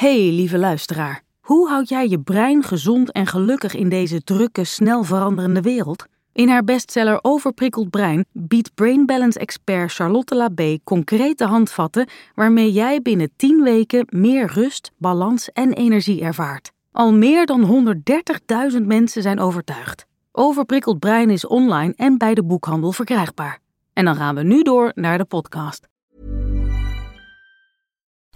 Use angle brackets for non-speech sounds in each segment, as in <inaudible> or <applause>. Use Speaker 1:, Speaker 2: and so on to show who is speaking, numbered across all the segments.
Speaker 1: Hey, lieve luisteraar. Hoe houd jij je brein gezond en gelukkig in deze drukke, snel veranderende wereld? In haar bestseller Overprikkeld Brein biedt Brain Balance expert Charlotte Labé concrete handvatten waarmee jij binnen 10 weken meer rust, balans en energie ervaart. Al meer dan 130.000 mensen zijn overtuigd. Overprikkeld Brein is online en bij de boekhandel verkrijgbaar. En dan gaan we nu door naar de podcast.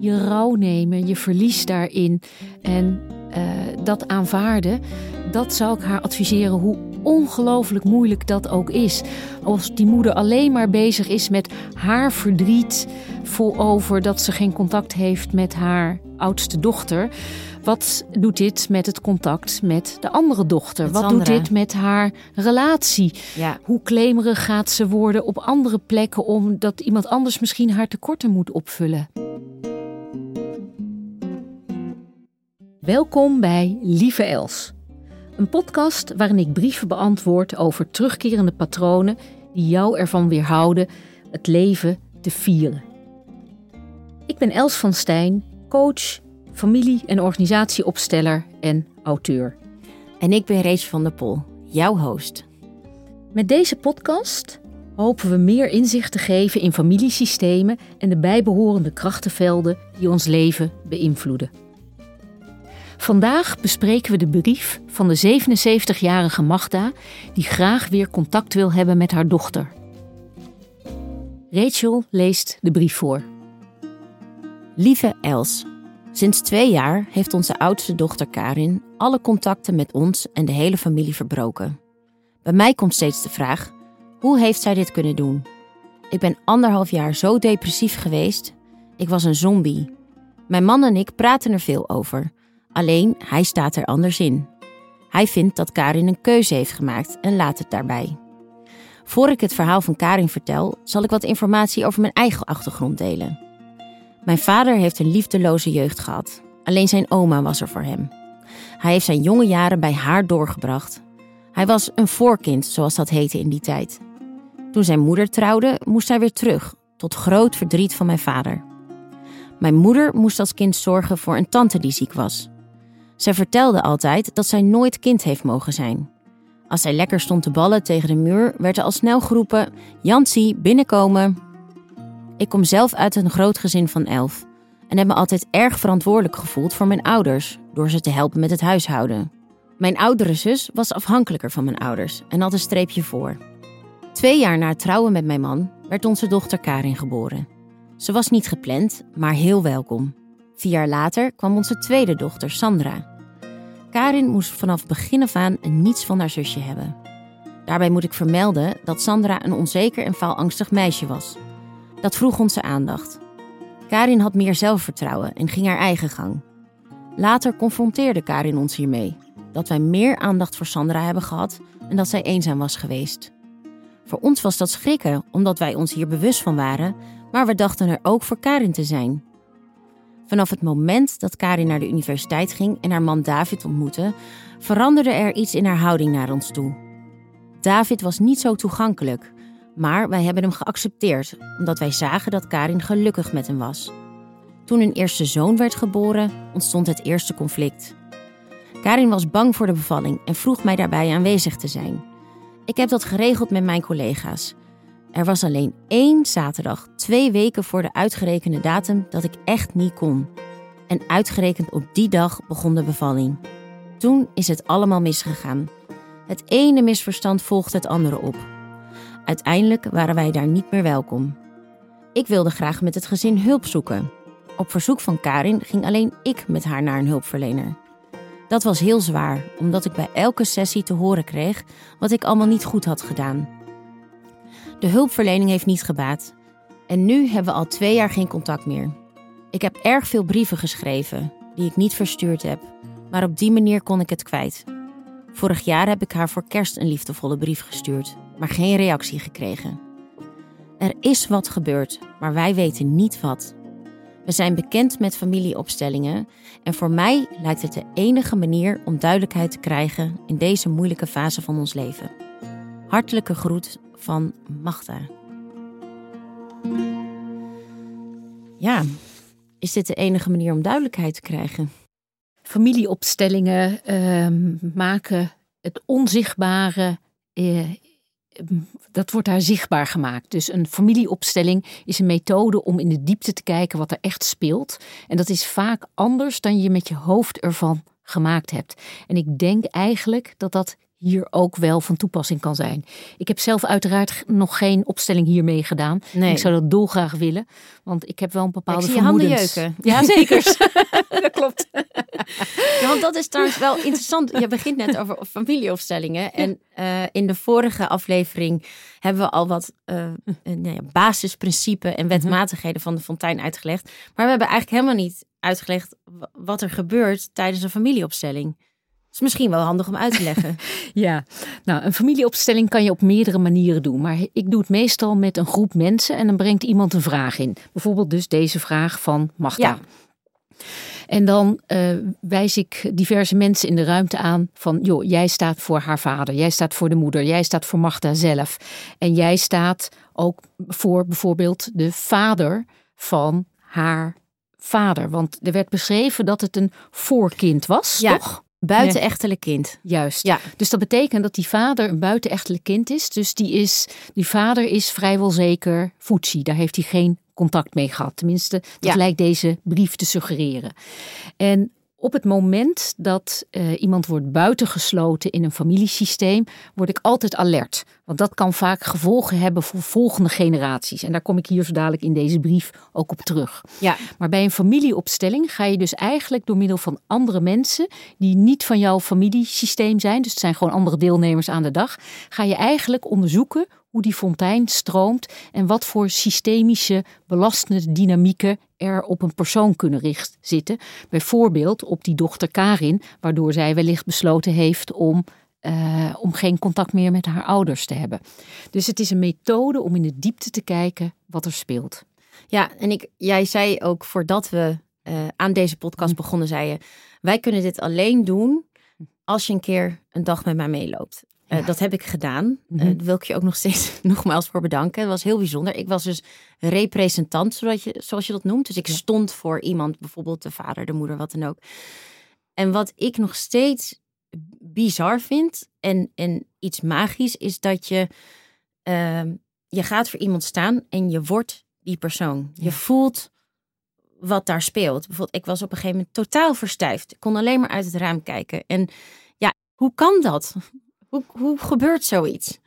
Speaker 2: Je rouw nemen, je verlies daarin en uh, dat aanvaarden, dat zou ik haar adviseren hoe ongelooflijk moeilijk dat ook is. Als die moeder alleen maar bezig is met haar verdriet voor over dat ze geen contact heeft met haar oudste dochter. Wat doet dit met het contact met de andere dochter?
Speaker 3: Met
Speaker 2: Wat
Speaker 3: Sandra.
Speaker 2: doet dit met haar relatie?
Speaker 3: Ja.
Speaker 2: Hoe claimerig gaat ze worden op andere plekken omdat iemand anders misschien haar tekorten moet opvullen? Welkom bij Lieve Els. Een podcast waarin ik brieven beantwoord over terugkerende patronen die jou ervan weerhouden het leven te vieren. Ik ben Els van Stijn, coach, familie- en organisatieopsteller en auteur.
Speaker 3: En ik ben Rees van der Pol, jouw host.
Speaker 2: Met deze podcast hopen we meer inzicht te geven in familiesystemen en de bijbehorende krachtenvelden die ons leven beïnvloeden. Vandaag bespreken we de brief van de 77-jarige Magda die graag weer contact wil hebben met haar dochter. Rachel leest de brief voor.
Speaker 3: Lieve Els, sinds twee jaar heeft onze oudste dochter Karin alle contacten met ons en de hele familie verbroken. Bij mij komt steeds de vraag: hoe heeft zij dit kunnen doen? Ik ben anderhalf jaar zo depressief geweest. Ik was een zombie. Mijn man en ik praten er veel over. Alleen hij staat er anders in. Hij vindt dat Karin een keuze heeft gemaakt en laat het daarbij. Voor ik het verhaal van Karin vertel, zal ik wat informatie over mijn eigen achtergrond delen. Mijn vader heeft een liefdeloze jeugd gehad. Alleen zijn oma was er voor hem. Hij heeft zijn jonge jaren bij haar doorgebracht. Hij was een voorkind, zoals dat heette in die tijd. Toen zijn moeder trouwde, moest hij weer terug, tot groot verdriet van mijn vader. Mijn moeder moest als kind zorgen voor een tante die ziek was. Zij vertelde altijd dat zij nooit kind heeft mogen zijn. Als zij lekker stond te ballen tegen de muur, werd er al snel geroepen: Jansie, binnenkomen. Ik kom zelf uit een groot gezin van elf en heb me altijd erg verantwoordelijk gevoeld voor mijn ouders door ze te helpen met het huishouden. Mijn oudere zus was afhankelijker van mijn ouders en had een streepje voor. Twee jaar na het trouwen met mijn man werd onze dochter Karin geboren. Ze was niet gepland, maar heel welkom. Vier jaar later kwam onze tweede dochter, Sandra. Karin moest vanaf begin af aan niets van haar zusje hebben. Daarbij moet ik vermelden dat Sandra een onzeker en faalangstig meisje was. Dat vroeg onze aandacht. Karin had meer zelfvertrouwen en ging haar eigen gang. Later confronteerde Karin ons hiermee. Dat wij meer aandacht voor Sandra hebben gehad en dat zij eenzaam was geweest. Voor ons was dat schrikken, omdat wij ons hier bewust van waren, maar we dachten er ook voor Karin te zijn. Vanaf het moment dat Karin naar de universiteit ging en haar man David ontmoette, veranderde er iets in haar houding naar ons toe. David was niet zo toegankelijk, maar wij hebben hem geaccepteerd omdat wij zagen dat Karin gelukkig met hem was. Toen hun eerste zoon werd geboren, ontstond het eerste conflict. Karin was bang voor de bevalling en vroeg mij daarbij aanwezig te zijn. Ik heb dat geregeld met mijn collega's. Er was alleen één zaterdag, twee weken voor de uitgerekende datum, dat ik echt niet kon. En uitgerekend op die dag begon de bevalling. Toen is het allemaal misgegaan. Het ene misverstand volgt het andere op. Uiteindelijk waren wij daar niet meer welkom. Ik wilde graag met het gezin hulp zoeken. Op verzoek van Karin ging alleen ik met haar naar een hulpverlener. Dat was heel zwaar, omdat ik bij elke sessie te horen kreeg wat ik allemaal niet goed had gedaan. De hulpverlening heeft niet gebaat. En nu hebben we al twee jaar geen contact meer. Ik heb erg veel brieven geschreven, die ik niet verstuurd heb, maar op die manier kon ik het kwijt. Vorig jaar heb ik haar voor kerst een liefdevolle brief gestuurd, maar geen reactie gekregen. Er is wat gebeurd, maar wij weten niet wat. We zijn bekend met familieopstellingen en voor mij lijkt het de enige manier om duidelijkheid te krijgen in deze moeilijke fase van ons leven. Hartelijke groet van Magda. Ja, is dit de enige manier om duidelijkheid te krijgen?
Speaker 2: Familieopstellingen ehm, maken het onzichtbare eh, dat wordt daar zichtbaar gemaakt. Dus een familieopstelling is een methode om in de diepte te kijken wat er echt speelt. En dat is vaak anders dan je met je hoofd ervan gemaakt hebt. En ik denk eigenlijk dat dat hier ook wel van toepassing kan zijn. Ik heb zelf uiteraard nog geen opstelling hiermee gedaan.
Speaker 3: Nee.
Speaker 2: Ik zou dat dolgraag willen, want ik heb wel een bepaalde
Speaker 3: Ik zie je handen
Speaker 2: vermoedens.
Speaker 3: jeuken. <laughs>
Speaker 2: Ja, zeker. <laughs> dat klopt. <laughs>
Speaker 3: Ja, want dat is trouwens wel interessant. Je begint net over familieopstellingen. En eh, in de vorige aflevering hebben we al wat eh, eh, nou ja, basisprincipes en wetmatigheden van de fontein uitgelegd. Maar we hebben eigenlijk helemaal niet uitgelegd wat er gebeurt tijdens een familieopstelling. Is misschien wel handig om uit te leggen. <laughs>
Speaker 2: Ja, nou, een familieopstelling kan je op meerdere manieren doen. Maar ik doe het meestal met een groep mensen en dan brengt iemand een vraag in. Bijvoorbeeld dus deze vraag van Magda.
Speaker 3: Ja.
Speaker 2: En dan eh, wijs ik diverse mensen in de ruimte aan van, joh, jij staat voor haar vader, jij staat voor de moeder, jij staat voor Magda zelf. En jij staat ook voor bijvoorbeeld de vader van haar vader. Want er werd beschreven dat het een voorkind was,
Speaker 3: Ja.
Speaker 2: toch?
Speaker 3: Buitenechtelijk kind.
Speaker 2: Juist.
Speaker 3: Ja.
Speaker 2: Dus dat betekent dat die vader een buitenechtelijk kind is. Dus die, is, die vader is vrijwel zeker Futsi. Daar heeft hij geen contact mee gehad. Tenminste, dat
Speaker 3: Ja.
Speaker 2: lijkt deze brief te suggereren. En op het moment dat eh, iemand wordt buitengesloten in een familiesysteem, word ik altijd alert. Want dat kan vaak gevolgen hebben voor volgende generaties. En daar kom ik hier zo dadelijk in deze brief ook op terug.
Speaker 3: Ja.
Speaker 2: Maar bij een familieopstelling ga je dus eigenlijk door middel van andere mensen die niet van jouw familiesysteem zijn, dus het zijn gewoon andere deelnemers aan de dag, ga je eigenlijk onderzoeken hoe die fontein stroomt en wat voor systemische belastende dynamieken er op een persoon kunnen richt zitten. Bijvoorbeeld op die dochter Karin, waardoor zij wellicht besloten heeft om eh, om geen contact meer met haar ouders te hebben. Dus het is een methode om in de diepte te kijken wat er speelt.
Speaker 3: Ja, en ik, jij zei ook voordat we eh, aan deze podcast begonnen, zei je, wij kunnen dit alleen doen als je een keer een dag met mij meeloopt. Eh,
Speaker 2: Ja.
Speaker 3: Dat heb ik gedaan. Daar wil ik je ook nog steeds <laughs> nogmaals voor bedanken. Het was heel bijzonder. Ik was dus representant, zoals je, zoals je dat noemt. Dus ik
Speaker 2: Ja.
Speaker 3: stond voor iemand, bijvoorbeeld de vader, de moeder, wat dan ook. En wat ik nog steeds bizar vind en, en iets magisch, is dat je, ehm, je gaat voor iemand staan en je wordt die persoon. Je voelt wat daar speelt. Bijvoorbeeld, ik was op een gegeven moment totaal verstijfd. Ik kon alleen maar uit het raam kijken. En ja, hoe kan dat? Hoe, hoe gebeurt zoiets?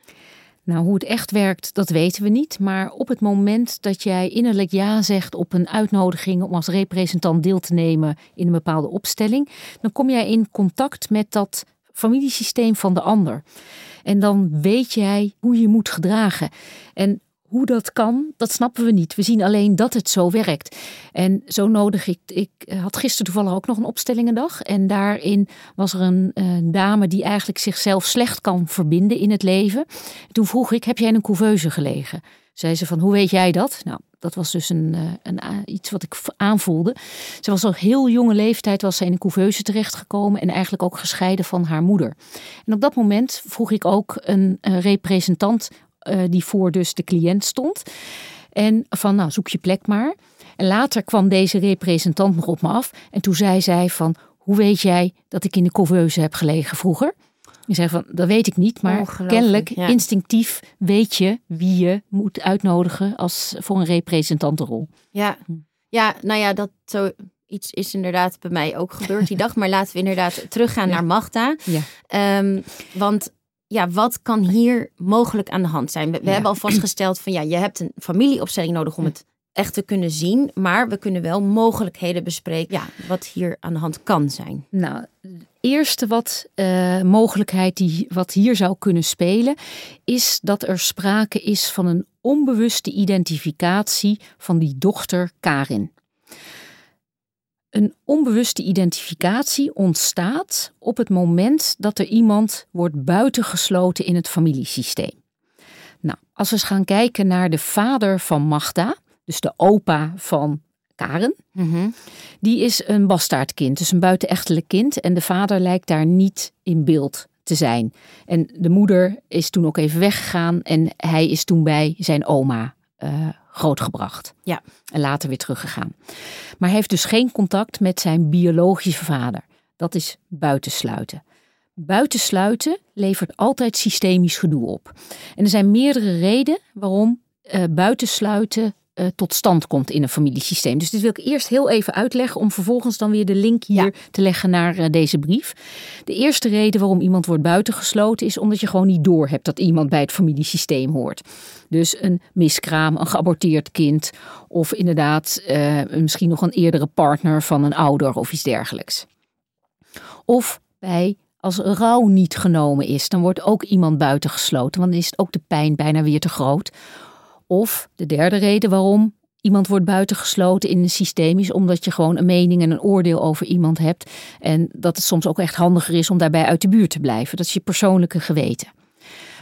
Speaker 2: Nou, hoe het echt werkt, dat weten we niet. Maar op het moment dat jij innerlijk ja zegt op een uitnodiging om als representant deel te nemen in een bepaalde opstelling, dan kom jij in contact met dat familiesysteem van de ander. En dan weet jij hoe je moet gedragen. En hoe dat kan, dat snappen we niet. We zien alleen dat het zo werkt. En zo nodig ik. Ik had gisteren toevallig ook nog een opstellingendag. En daarin was er een eh, dame die eigenlijk zichzelf slecht kan verbinden in het leven. Toen vroeg ik: Heb jij een couveuse gelegen? Zei ze van: Hoe weet jij dat? Nou, dat was dus een, eh, een, a- iets wat ik aanvoelde. Ze was al heel jonge leeftijd was ze in een couveuse terechtgekomen en eigenlijk ook gescheiden van haar moeder. En op dat moment vroeg ik ook een, eh, representant eh, die voor dus de cliënt stond. En van, nou, zoek je plek maar. En later kwam deze representant nog op me af. En toen zei zij van, hoe weet jij dat ik in de couveuse heb gelegen vroeger? Je zegt van, dat weet ik niet, maar kennelijk
Speaker 3: ja.
Speaker 2: instinctief weet je wie je moet uitnodigen als voor een representantenrol.
Speaker 3: Ja. ja, nou ja, dat zo iets is inderdaad bij mij ook gebeurd die dag. Maar laten we inderdaad teruggaan
Speaker 2: Ja.
Speaker 3: naar Magda.
Speaker 2: Ja.
Speaker 3: Ehm, want ja, wat kan hier mogelijk aan de hand zijn? We, we
Speaker 2: Ja.
Speaker 3: hebben al vastgesteld van ja, je hebt een familieopstelling nodig om het echt te kunnen zien. Maar we kunnen wel mogelijkheden bespreken ja, wat hier aan de hand kan zijn.
Speaker 2: Nou, de eerste wat eh, mogelijkheid die wat hier zou kunnen spelen, is dat er sprake is van een onbewuste identificatie van die dochter Karin. Een onbewuste identificatie ontstaat op het moment dat er iemand wordt buitengesloten in het familiesysteem. Nou, als we eens gaan kijken naar de vader van Magda, dus de opa van Karen, die is een bastaardkind, dus een buitenechtelijk kind. En de vader lijkt daar niet in beeld te zijn. En de moeder is toen ook even weggegaan en hij is toen bij zijn oma eh, grootgebracht.
Speaker 3: Ja.
Speaker 2: En later weer teruggegaan. Maar hij heeft dus geen contact met zijn biologische vader. Dat is buitensluiten. Buitensluiten levert altijd systemisch gedoe op. En er zijn meerdere redenen waarom eh, buitensluiten eh, tot stand komt in een familiesysteem. Dus dit wil ik eerst heel even uitleggen om vervolgens dan weer de link hier
Speaker 3: Ja.
Speaker 2: te leggen naar eh, deze brief. De eerste reden waarom iemand wordt buitengesloten is omdat je gewoon niet doorhebt dat iemand bij het familiesysteem hoort. Dus een miskraam, een geaborteerd kind of inderdaad eh, misschien nog een eerdere partner van een ouder of iets dergelijks. Of bij als rouw niet genomen is, dan wordt ook iemand buitengesloten, want dan is ook de pijn bijna weer te groot. Of de derde reden waarom iemand wordt buitengesloten in een systeem is omdat je gewoon een mening en een oordeel over iemand hebt. En dat het soms ook echt handiger is om daarbij uit de buurt te blijven. Dat is je persoonlijke geweten.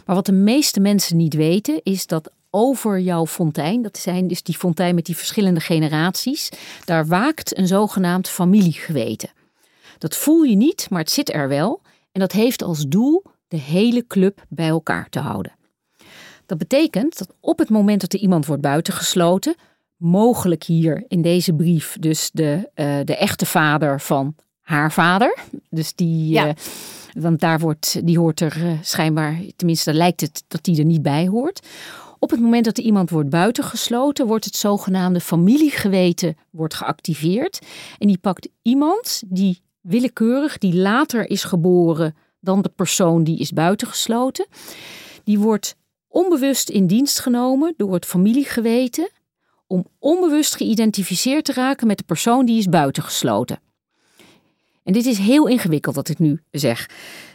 Speaker 2: Maar wat de meeste mensen niet weten is dat over jouw fontein, dat zijn dus die fontein met die verschillende generaties, daar waakt een zogenaamd familiegeweten. Dat voel je niet, maar het zit er wel. En dat heeft als doel de hele club bij elkaar te houden. Dat betekent dat op het moment dat er iemand wordt buitengesloten, mogelijk hier in deze brief dus de, eh, de echte vader van haar vader, dus die,
Speaker 3: Ja.
Speaker 2: eh, want daar wordt, die hoort er eh, schijnbaar, tenminste lijkt het dat die er niet bij hoort. Op het moment dat er iemand wordt buitengesloten, wordt het zogenaamde familiegeweten wordt geactiveerd. En die pakt iemand die willekeurig, die later is geboren dan de persoon die is buitengesloten. Die wordt onbewust in dienst genomen door het familiegeweten om onbewust geïdentificeerd te raken met de persoon die is buitengesloten. En dit is heel ingewikkeld wat ik nu zeg.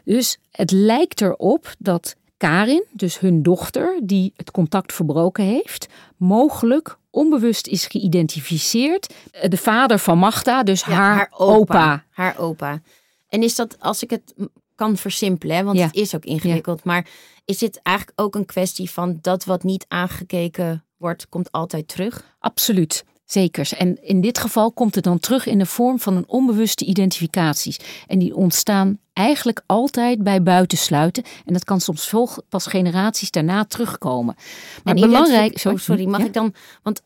Speaker 2: Dus het lijkt erop dat Karin, dus hun dochter, die het contact verbroken heeft, mogelijk onbewust is geïdentificeerd. Eh, De vader van Magda, dus
Speaker 3: Ja,
Speaker 2: haar, opa.
Speaker 3: Haar opa. En is dat, als ik het kan versimpelen, hè, want
Speaker 2: Ja.
Speaker 3: het is ook ingewikkeld, maar is dit eigenlijk ook een kwestie van dat wat niet aangekeken wordt, komt altijd terug?
Speaker 2: Absoluut. Zeker. En in dit geval komt het dan terug in de vorm van een onbewuste identificaties. En die ontstaan eigenlijk altijd bij buitensluiten. En dat kan soms pas generaties daarna terugkomen. Maar
Speaker 3: En
Speaker 2: belangrijk.
Speaker 3: Oh, sorry, mag
Speaker 2: Ja?
Speaker 3: ik dan? Want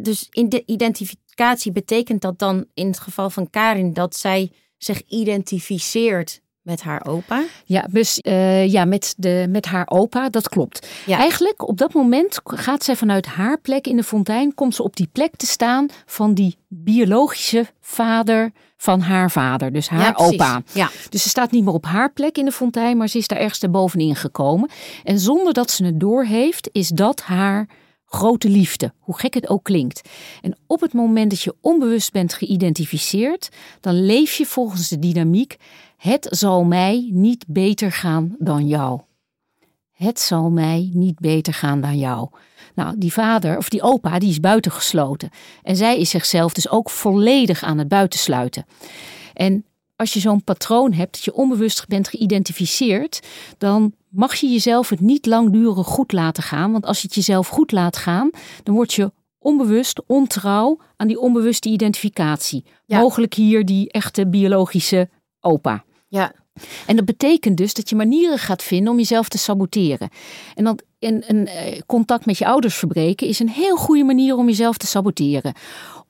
Speaker 3: dus in de identificatie betekent dat dan in het geval van Karin dat zij zich identificeert met haar opa?
Speaker 2: Ja, dus eh, ja, met, de, met haar opa, dat klopt.
Speaker 3: Ja.
Speaker 2: Eigenlijk op dat moment gaat zij vanuit haar plek in de fontein, komt ze op die plek te staan van die biologische vader van haar vader, dus haar
Speaker 3: Ja,
Speaker 2: opa.
Speaker 3: Ja.
Speaker 2: Dus ze staat niet meer op haar plek in de fontein, maar ze is daar ergens bovenin gekomen. En zonder dat ze het doorheeft, is dat haar grote liefde, hoe gek het ook klinkt. En op het moment dat je onbewust bent geïdentificeerd, dan leef je volgens de dynamiek: het zal mij niet beter gaan dan jou. Het zal mij niet beter gaan dan jou. Nou, die vader of die opa, die is buitengesloten. En zij is zichzelf dus ook volledig aan het buitensluiten. En als je zo'n patroon hebt, dat je onbewust bent geïdentificeerd, dan mag je jezelf het niet langdurig goed laten gaan. Want als je het jezelf goed laat gaan, dan word je onbewust ontrouw aan die onbewuste identificatie.
Speaker 3: Ja.
Speaker 2: Mogelijk hier die echte biologische opa.
Speaker 3: Ja.
Speaker 2: En dat betekent dus dat je manieren gaat vinden om jezelf te saboteren. En dat een, een eh, contact met je ouders verbreken is een heel goede manier om jezelf te saboteren.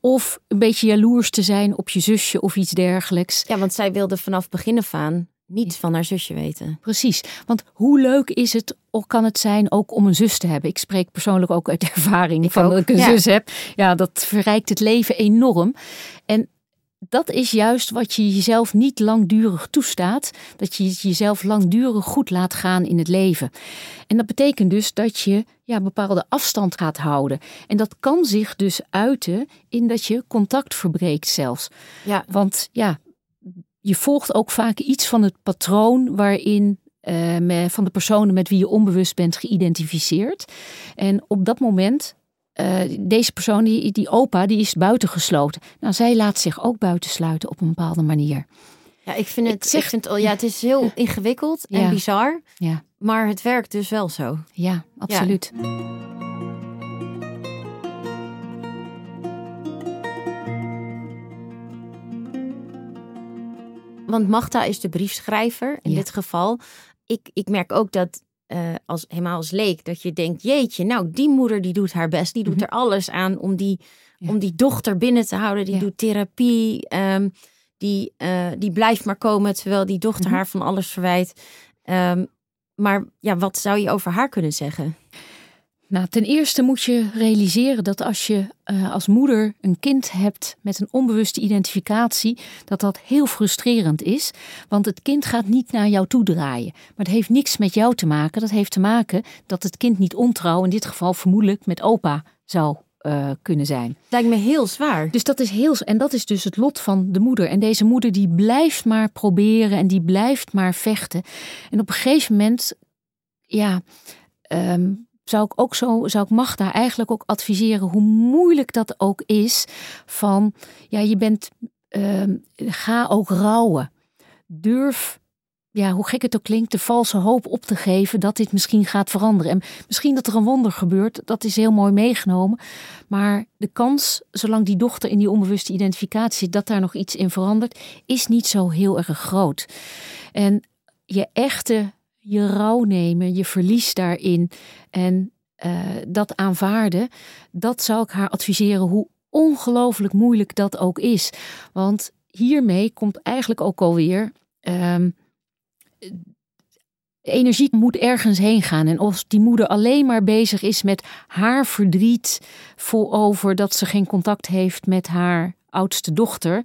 Speaker 2: Of een beetje jaloers te zijn op je zusje of iets dergelijks.
Speaker 3: ja, want zij wilde vanaf begin af aan niets van haar zusje weten.
Speaker 2: Precies, want hoe leuk is het of kan het zijn ook om een zus te hebben? Ik spreek persoonlijk ook uit <laughs> ervaring
Speaker 3: Ik
Speaker 2: van
Speaker 3: ook,
Speaker 2: dat ik een
Speaker 3: ja.
Speaker 2: zus heb. Ja, dat verrijkt het leven enorm. En dat is juist wat je jezelf niet langdurig toestaat. Dat je jezelf langdurig goed laat gaan in het leven. En dat betekent dus dat je ja, bepaalde afstand gaat houden. En dat kan zich dus uiten in dat je contact verbreekt zelfs.
Speaker 3: Ja,
Speaker 2: Want ja, je volgt ook vaak iets van het patroon waarin eh, van de personen met wie je onbewust bent geïdentificeerd. En op dat moment, eh, deze persoon, die, die opa, die is buitengesloten. Nou, zij laat zich ook buitensluiten op een bepaalde manier.
Speaker 3: ja ik vind het,
Speaker 2: Ik zeg-
Speaker 3: ik vind, ja, het is heel ingewikkeld en
Speaker 2: Ja.
Speaker 3: bizar,
Speaker 2: Ja,
Speaker 3: maar het werkt dus wel zo.
Speaker 2: ja absoluut.
Speaker 3: Want Magda is de briefschrijver in
Speaker 2: Ja.
Speaker 3: dit geval. Ik, ik merk ook dat, eh, als, helemaal als leek, dat je denkt, jeetje, nou die moeder die doet haar best. Die doet
Speaker 2: Mhm.
Speaker 3: er alles aan om die,
Speaker 2: Ja.
Speaker 3: om die dochter binnen te houden. Die
Speaker 2: Ja.
Speaker 3: doet therapie, ehm, die, eh, die blijft maar komen terwijl die dochter
Speaker 2: Mhm.
Speaker 3: haar van alles verwijt. Ehm, maar ja, wat zou je over haar kunnen zeggen?
Speaker 2: Nou, ten eerste moet je realiseren dat als je eh, als moeder een kind hebt met een onbewuste identificatie, dat dat heel frustrerend is. Want het kind gaat niet naar jou toe draaien. Maar het heeft niks met jou te maken. Dat heeft te maken dat het kind niet ontrouw, in dit geval vermoedelijk met opa zou eh, kunnen zijn.
Speaker 3: Lijkt me heel zwaar.
Speaker 2: Dus dat is heel, en dat is dus het lot van de moeder. En deze moeder die blijft maar proberen en die blijft maar vechten. En op een gegeven moment, ja, ehm, zou ik ook zo, zou ik Magda eigenlijk ook adviseren, hoe moeilijk dat ook is, van, ja, je bent, ehm, ga ook rouwen. Durf ja, hoe gek het ook klinkt, de valse hoop op te geven dat dit misschien gaat veranderen. En misschien dat er een wonder gebeurt, dat is heel mooi meegenomen. Maar de kans, zolang die dochter in die onbewuste identificatie zit, dat daar nog iets in verandert, is niet zo heel erg groot. En je echte, je rouw nemen, je verlies daarin en eh, dat aanvaarden, dat zou ik haar adviseren, hoe ongelooflijk moeilijk dat ook is. Want hiermee komt eigenlijk ook alweer. ehm energie moet ergens heen gaan. En als die moeder alleen maar bezig is met haar verdriet voor over dat ze geen contact heeft met haar oudste dochter.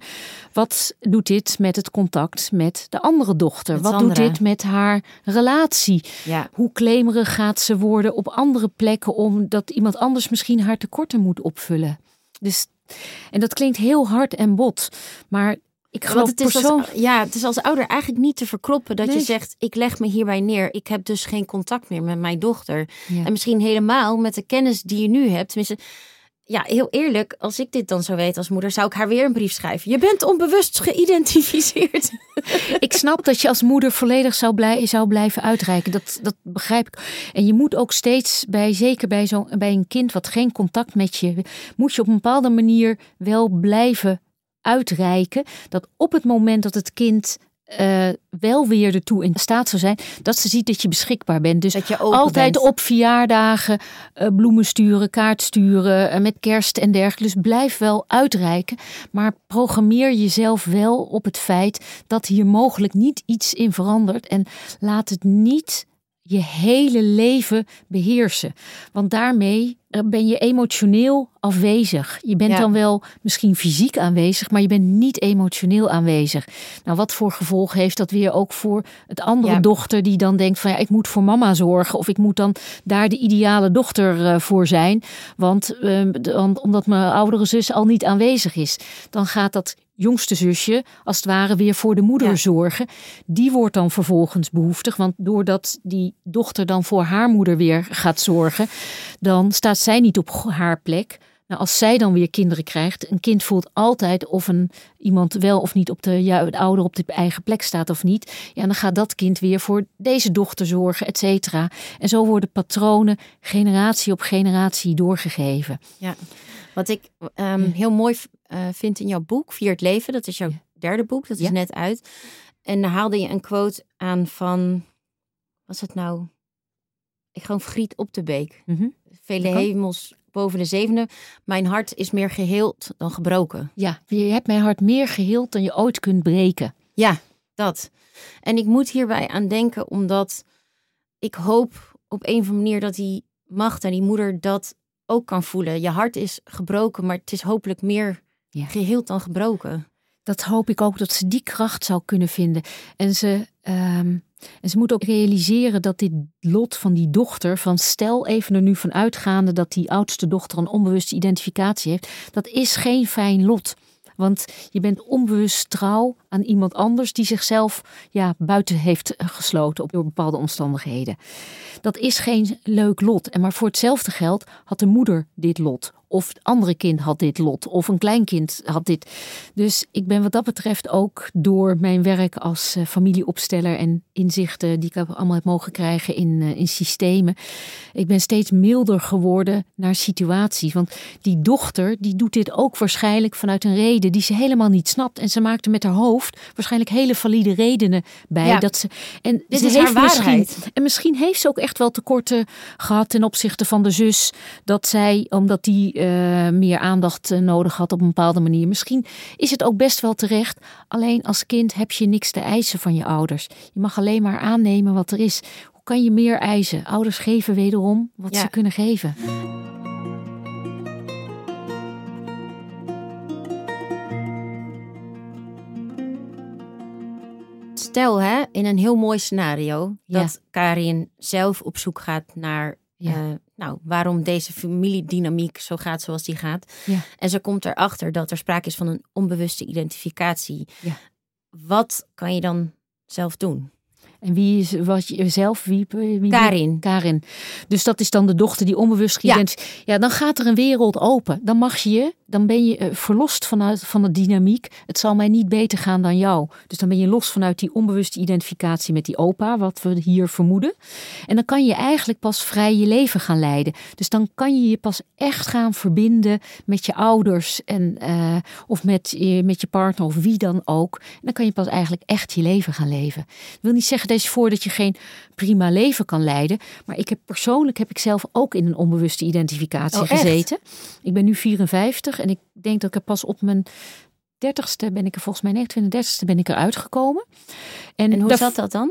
Speaker 2: Wat doet dit met het contact met de andere dochter?
Speaker 3: Met
Speaker 2: Wat
Speaker 3: Sandra.
Speaker 2: doet dit met haar relatie?
Speaker 3: Ja,
Speaker 2: Hoe claimerig gaat ze worden op andere plekken omdat iemand anders misschien haar tekorten moet opvullen? Dus, en dat klinkt heel hard en bot, maar ik geloof
Speaker 3: want het is
Speaker 2: persoon...
Speaker 3: als, ja, het is als ouder eigenlijk niet te verkroppen dat je zegt: ik leg me hierbij neer. Ik heb dus geen contact meer met mijn dochter.
Speaker 2: Ja.
Speaker 3: En misschien helemaal met de kennis die je nu hebt. Tenminste, ja, heel eerlijk, als ik dit dan zou weten als moeder, zou ik haar weer een brief schrijven. Je bent onbewust geïdentificeerd. <laughs>
Speaker 2: Ik snap dat je als moeder volledig zou, blij, zou blijven uitreiken. Dat, dat begrijp ik. En je moet ook steeds bij, zeker bij, zo, bij een kind wat geen contact met je, moet je op een bepaalde manier wel blijven uitreiken. Dat op het moment dat het kind eh, wel weer ertoe in staat zou zijn, dat ze ziet dat je beschikbaar bent. Dus
Speaker 3: Dat je
Speaker 2: altijd
Speaker 3: bent.
Speaker 2: op verjaardagen eh, bloemen sturen, kaart sturen, eh, met kerst en dergelijke. Dus blijf wel uitreiken, maar programmeer jezelf wel op het feit dat hier mogelijk niet iets in verandert en laat het niet je hele leven beheersen. Want daarmee eh, ben je emotioneel afwezig. Je bent
Speaker 3: Ja.
Speaker 2: dan wel misschien fysiek aanwezig, maar je bent niet emotioneel aanwezig. Nou, wat voor gevolg heeft dat weer ook voor het andere
Speaker 3: Ja.
Speaker 2: dochter die dan denkt van ja, ik moet voor mama zorgen of ik moet dan daar de ideale dochter eh, voor zijn, want dan, omdat mijn oudere zus al niet aanwezig is, dan gaat dat jongste zusje als het ware weer voor de moeder
Speaker 3: Ja.
Speaker 2: zorgen. Die wordt dan vervolgens behoeftig, want doordat die dochter dan voor haar moeder weer gaat zorgen, dan staat zij niet op haar plek. Nou, als zij dan weer kinderen krijgt, een kind voelt altijd of een, iemand wel of niet op de, ja, de ouder op de eigen plek staat of niet. Ja, dan gaat dat kind weer voor deze dochter zorgen, et cetera. En zo worden patronen generatie op generatie doorgegeven.
Speaker 3: Ja. Wat ik ehm, heel mooi eh, vind in jouw boek, Vier het Leven, dat is jouw derde boek, dat is
Speaker 2: Ja.
Speaker 3: net uit. En daar haalde je een quote aan van, was het nou? Ik gewoon Griet op de beek.
Speaker 2: Mhm.
Speaker 3: Vele hemels boven de zevende. Mijn hart is meer geheeld dan gebroken.
Speaker 2: Ja, je hebt mijn hart meer geheeld dan je ooit kunt breken.
Speaker 3: Ja, dat. En ik moet hierbij aan denken, omdat ik hoop op een of andere manier dat die macht en die moeder dat ook kan voelen. Je hart is gebroken, maar het is hopelijk meer
Speaker 2: Ja.
Speaker 3: geheeld dan gebroken.
Speaker 2: Dat hoop ik ook dat ze die kracht zou kunnen vinden. En ze, ehm, en ze moet ook realiseren dat dit lot van die dochter, van stel even er nu van uitgaande dat die oudste dochter een onbewuste identificatie heeft, dat is geen fijn lot. Want je bent onbewust trouw aan iemand anders die zichzelf ja, buiten heeft gesloten op door bepaalde omstandigheden. Dat is geen leuk lot. En maar voor hetzelfde geld had de moeder dit lot. Of het andere kind had dit lot. Of een kleinkind had dit. Dus ik ben wat dat betreft ook door mijn werk als eh, familieopsteller en inzichten die ik allemaal heb mogen krijgen in, eh, in systemen. Ik ben steeds milder geworden naar situaties. Want die dochter die doet dit ook waarschijnlijk vanuit een reden die ze helemaal niet snapt. En ze maakt er met haar hoofd waarschijnlijk hele valide redenen bij.
Speaker 3: Ja.
Speaker 2: Dat ze, en
Speaker 3: Dit
Speaker 2: ze
Speaker 3: is
Speaker 2: heeft
Speaker 3: haar waarheid.
Speaker 2: en misschien heeft ze ook echt wel tekorten gehad ten opzichte van de zus. Dat zij, omdat die eh, meer aandacht eh, nodig had op een bepaalde manier. Misschien is het ook best wel terecht. Alleen als kind heb je niks te eisen van je ouders. Je mag alleen maar aannemen wat er is. Hoe kan je meer eisen? Ouders geven wederom wat
Speaker 3: Ja.
Speaker 2: ze kunnen geven.
Speaker 3: Stel hè, in een heel mooi scenario
Speaker 2: Ja.
Speaker 3: dat Karin zelf op zoek gaat naar
Speaker 2: Ja.
Speaker 3: eh, nou, waarom deze familiedynamiek zo gaat zoals die gaat.
Speaker 2: Ja.
Speaker 3: En ze komt erachter dat er sprake is van een onbewuste identificatie.
Speaker 2: Ja.
Speaker 3: Wat kan je dan zelf doen?
Speaker 2: En wie is wat je zelf? Wie, wie,
Speaker 3: Karin.
Speaker 2: Karin. Dus dat is dan de dochter die onbewust
Speaker 3: Ja.
Speaker 2: geïdentificeerd. Ja. dan gaat er een wereld open. Dan mag je, dan ben je eh, verlost vanuit van de dynamiek. Het zal mij niet beter gaan dan jou. Dus dan ben je los vanuit die onbewuste identificatie met die opa, wat we hier vermoeden. En dan kan je eigenlijk pas vrij je leven gaan leiden. Dus dan kan je je pas echt gaan verbinden met je ouders en eh, of met, je- met je partner of wie dan ook. En dan kan je pas eigenlijk echt je leven gaan leven. Ik wil niet zeggen deze voor dat je geen prima leven kan leiden. Maar ik heb persoonlijk heb ik zelf ook in een onbewuste identificatie
Speaker 3: Oh, echt?
Speaker 2: gezeten. Ik ben nu 54 en ik denk dat ik er pas op mijn 30ste ben ik er volgens mij 29 30ste ben ik eruit gekomen.
Speaker 3: En hoe zat dat dan?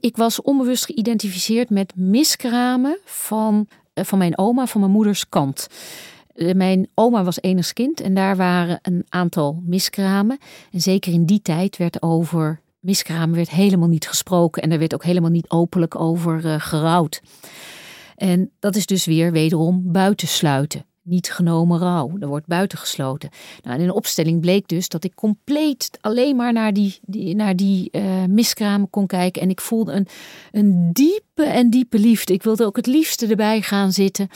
Speaker 2: ik was onbewust geïdentificeerd met miskramen van, eh, van mijn oma, van mijn moeders kant. Eh, Mijn oma was enigskind en daar waren een aantal miskramen. En zeker in die tijd werd over miskramen werd helemaal niet gesproken. En daar werd ook helemaal niet openlijk over eh, gerouwd. En dat is dus weer wederom buitensluiten. Niet genomen rouw. Er wordt buitengesloten. Nou, in de opstelling bleek dus dat ik compleet alleen maar naar die, die, naar die miskramen kon kijken. En ik voelde een, een diepe en diepe liefde. Ik wilde ook het liefste erbij gaan zitten.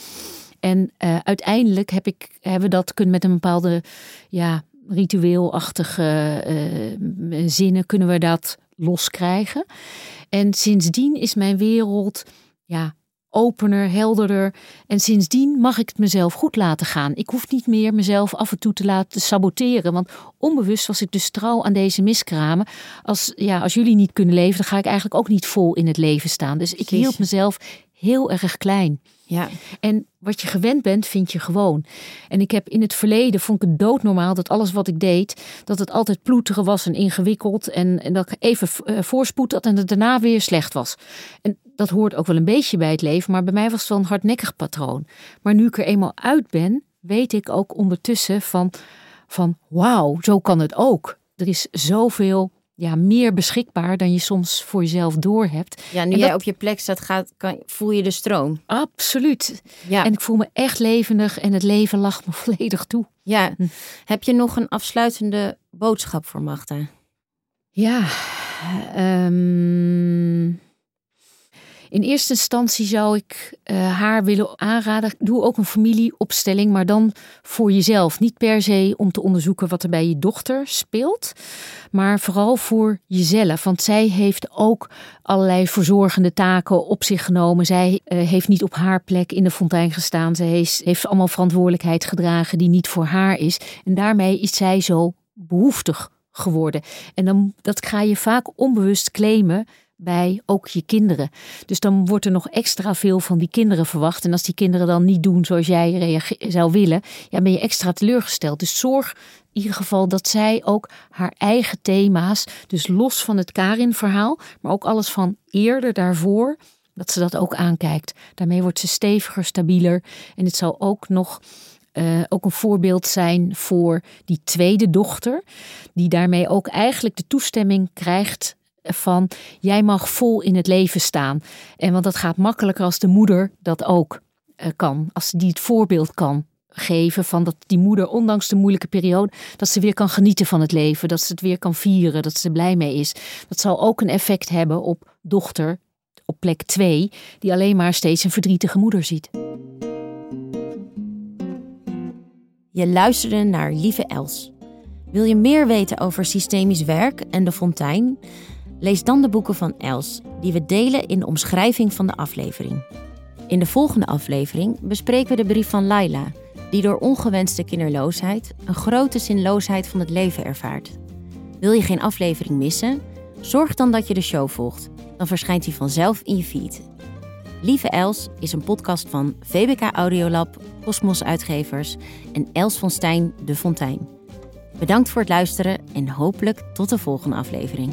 Speaker 2: En eh, uiteindelijk heb ik, hebben we dat kunnen met een bepaalde ja, ritueelachtige eh, zinnen kunnen we dat loskrijgen. En sindsdien is mijn wereld ja, opener, helderder. En sindsdien mag ik het mezelf goed laten gaan. Ik hoef niet meer mezelf af en toe te laten saboteren. Want onbewust was ik dus trouw aan deze miskramen. Als, ja, als jullie niet kunnen leven, dan ga ik eigenlijk ook niet vol in het leven staan. Dus ik hield mezelf heel erg klein.
Speaker 3: Ja.
Speaker 2: En wat je gewend bent, vind je gewoon. En ik heb in het verleden, vond ik het doodnormaal dat alles wat ik deed, dat het altijd ploeterig was en ingewikkeld. En, en dat ik even eh, voorspoed had en het daarna weer slecht was. En dat hoort ook wel een beetje bij het leven, maar bij mij was het wel een hardnekkig patroon. Maar nu ik er eenmaal uit ben, weet ik ook ondertussen van, van wauw, zo kan het ook. Er is zoveel ja, meer beschikbaar dan je soms voor jezelf doorhebt.
Speaker 3: ja, nu jij op je plek staat, gaat, kan, voel je de stroom.
Speaker 2: Absoluut.
Speaker 3: Ja.
Speaker 2: En ik voel me echt levendig en het leven lacht me <laughs> volledig toe.
Speaker 3: ja.
Speaker 2: Hm.
Speaker 3: Heb je nog een afsluitende boodschap voor Magda?
Speaker 2: Ja. ehm, in eerste instantie zou ik eh, haar willen aanraden. Doe ook een familieopstelling, maar dan voor jezelf. Niet per se om te onderzoeken wat er bij je dochter speelt, maar vooral voor jezelf. Want zij heeft ook allerlei verzorgende taken op zich genomen. Zij eh, heeft niet op haar plek in de fontein gestaan. Zij heeft, heeft allemaal verantwoordelijkheid gedragen die niet voor haar is. En daarmee is zij zo behoeftig geworden. En dan, dat ga je vaak onbewust claimen bij ook je kinderen. Dus dan wordt er nog extra veel van die kinderen verwacht. En als die kinderen dan niet doen zoals jij zou willen, ja, ben je extra teleurgesteld. Dus zorg in ieder geval dat zij ook haar eigen thema's, dus los van het Karin-verhaal, maar ook alles van eerder daarvoor, dat ze dat ook aankijkt. Daarmee wordt ze steviger, stabieler. En het zal ook nog uh, ook een voorbeeld zijn voor die tweede dochter, die daarmee ook eigenlijk de toestemming krijgt van jij mag vol in het leven staan. En want dat gaat makkelijker als de moeder dat ook uh, kan, als die het voorbeeld kan geven van dat die moeder, ondanks de moeilijke periode, dat ze weer kan genieten van het leven, dat ze het weer kan vieren, dat ze er blij mee is. Dat zal ook een effect hebben op dochter op plek 2, die alleen maar steeds een verdrietige moeder ziet.
Speaker 3: Je luisterde naar Lieve Els. Wil je meer weten over systemisch werk en de fontein? Lees dan de boeken van Els, die we delen in de omschrijving van de aflevering. In de volgende aflevering bespreken we de brief van Laila, die door ongewenste kinderloosheid een grote zinloosheid van het leven ervaart. Wil je geen aflevering missen? Zorg dan dat je de show volgt. Dan verschijnt hij vanzelf in je feed. Lieve Els is een podcast van VBK Audiolab, Cosmos Uitgevers en Els van Stijn de Fontein. Bedankt voor het luisteren en hopelijk tot de volgende aflevering.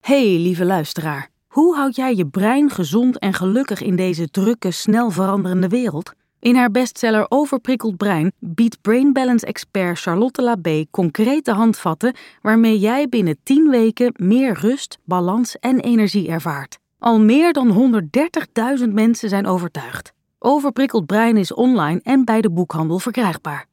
Speaker 1: Hey, lieve luisteraar. Hoe houd jij je brein gezond en gelukkig in deze drukke, snel veranderende wereld? In haar bestseller Overprikkeld Brein biedt Brain Balance expert Charlotte Labé concrete handvatten waarmee jij binnen 10 weken meer rust, balans en energie ervaart. Al meer dan 130.000 mensen zijn overtuigd. Overprikkeld Brein is online en bij de boekhandel verkrijgbaar.